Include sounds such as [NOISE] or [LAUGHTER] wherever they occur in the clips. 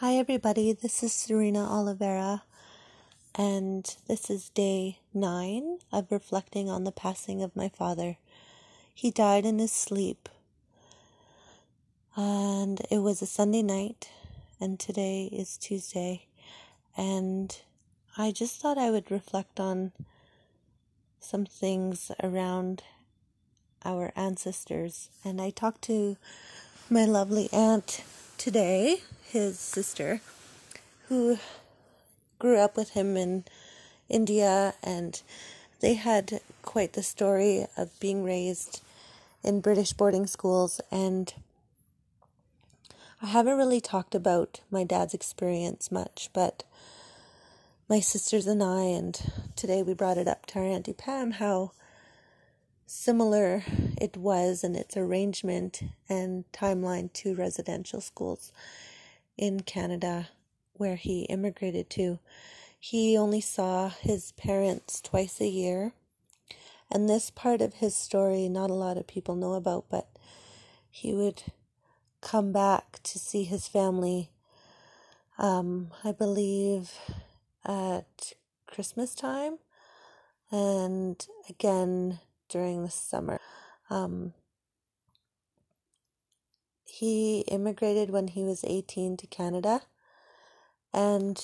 Hi, everybody. This is Serena Oliveira, and this is day nine of reflecting on the passing of my father. He died in his sleep, and it was a Sunday night, and today is Tuesday. And I just thought I would reflect on some things around our ancestors. And I talked to my lovely aunt today his sister, who grew up with him in India, and they had quite the story of being raised in British boarding schools. And I haven't really talked about my dad's experience much, but my sisters and I, and today we brought it up to our Auntie Pam, how similar it was in its arrangement and timeline to residential schools in Canada where he immigrated to. He only saw his parents twice a year. And this part of his story, not a lot of people know about, but he would come back to see his family, um, I believe, at Christmas time and again during the summer. Um, he immigrated when he was 18 to Canada. And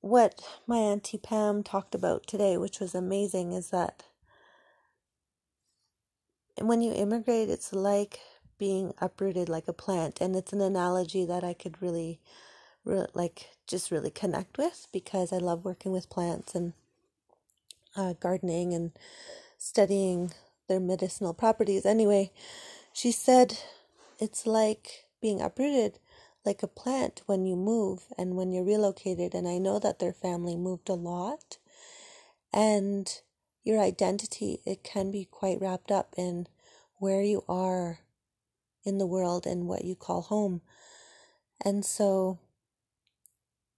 what my Auntie Pam talked about today, which was amazing, is that when you immigrate, it's like being uprooted like a plant. And it's an analogy that I could really, really like, just really connect with because I love working with plants and uh, gardening and studying their medicinal properties. Anyway, she said it's like being uprooted like a plant when you move and when you're relocated. And I know that their family moved a lot. And your identity, it can be quite wrapped up in where you are in the world and what you call home. And so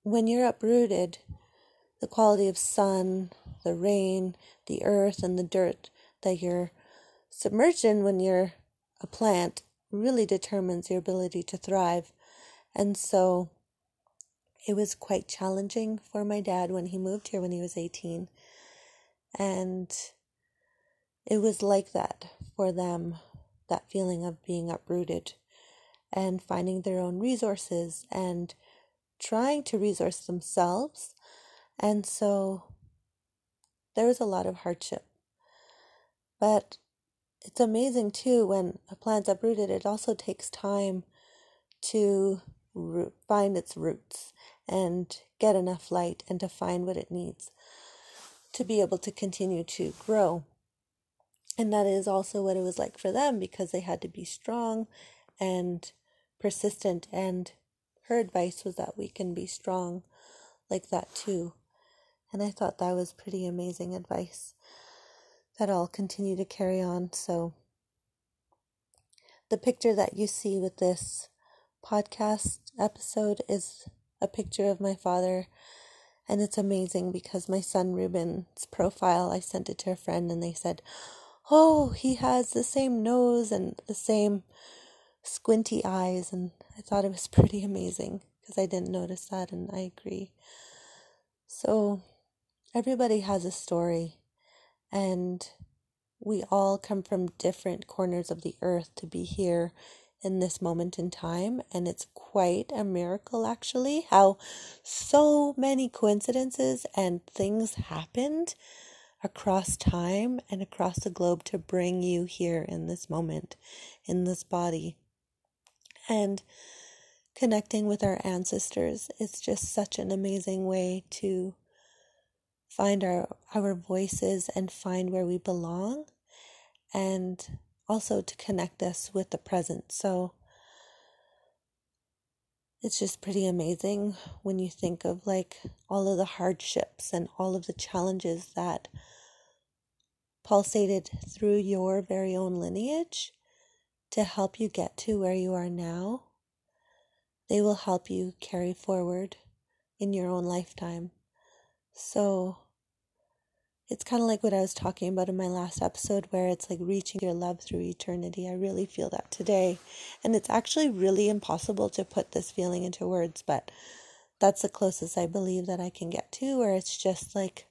when you're uprooted, the quality of sun, the rain, the earth, and the dirt that you're submerged in when you're a plant really determines your ability to thrive. And so it was quite challenging for my dad when he moved here when he was 18. And it was like that for them, that feeling of being uprooted and finding their own resources and trying to resource themselves. And so there was a lot of hardship. But it's amazing too when a plant's uprooted, it also takes time to root, find its roots and get enough light and to find what it needs to be able to continue to grow. And that is also what it was like for them because they had to be strong and persistent. And her advice was that we can be strong like that too. And I thought that was pretty amazing advice that I'll continue to carry on. So, the picture that you see with this podcast episode is a picture of my father. And it's amazing because my son Ruben's profile, I sent it to a friend and they said, Oh, he has the same nose and the same squinty eyes. And I thought it was [LAUGHS] pretty amazing because I didn't notice that and I agree. So, everybody has a story and we all come from different corners of the earth to be here in this moment in time. And it's quite a miracle, actually, how so many coincidences and things happened across time and across the globe to bring you here in this moment, in this body. And connecting with our ancestors is just such an amazing way to find our, our voices and find where we belong, and also to connect us with the present. So it's just pretty amazing when you think of like all of the hardships and all of the challenges that pulsated through your very own lineage to help you get to where you are now. They will help you carry forward in your own lifetime. So it's kind of like what I was talking about in my last episode, where it's like reaching your love through eternity. I really feel that today. And it's actually really impossible to put this feeling into words, but that's the closest I believe that I can get to, where it's just like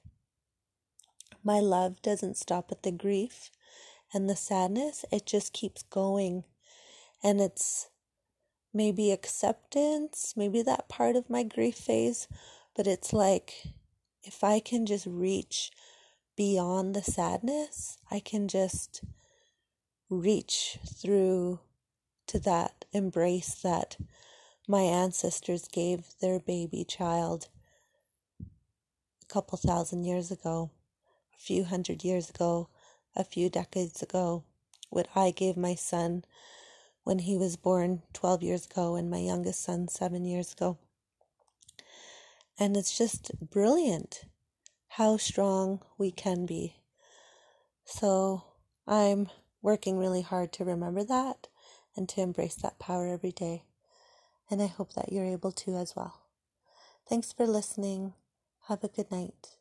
my love doesn't stop at the grief and the sadness, it just keeps going. And it's maybe acceptance, maybe that part of my grief phase, but it's like if I can just reach beyond the sadness, I can just reach through to that embrace that my ancestors gave their baby child a couple thousand years ago, a few hundred years ago, a few decades ago, what I gave my son when he was born 12 years ago and my youngest son 7 years ago. And it's just brilliant how strong we can be. So I'm working really hard to remember that and to embrace that power every day. And I hope that you're able to as well. Thanks for listening. Have a good night.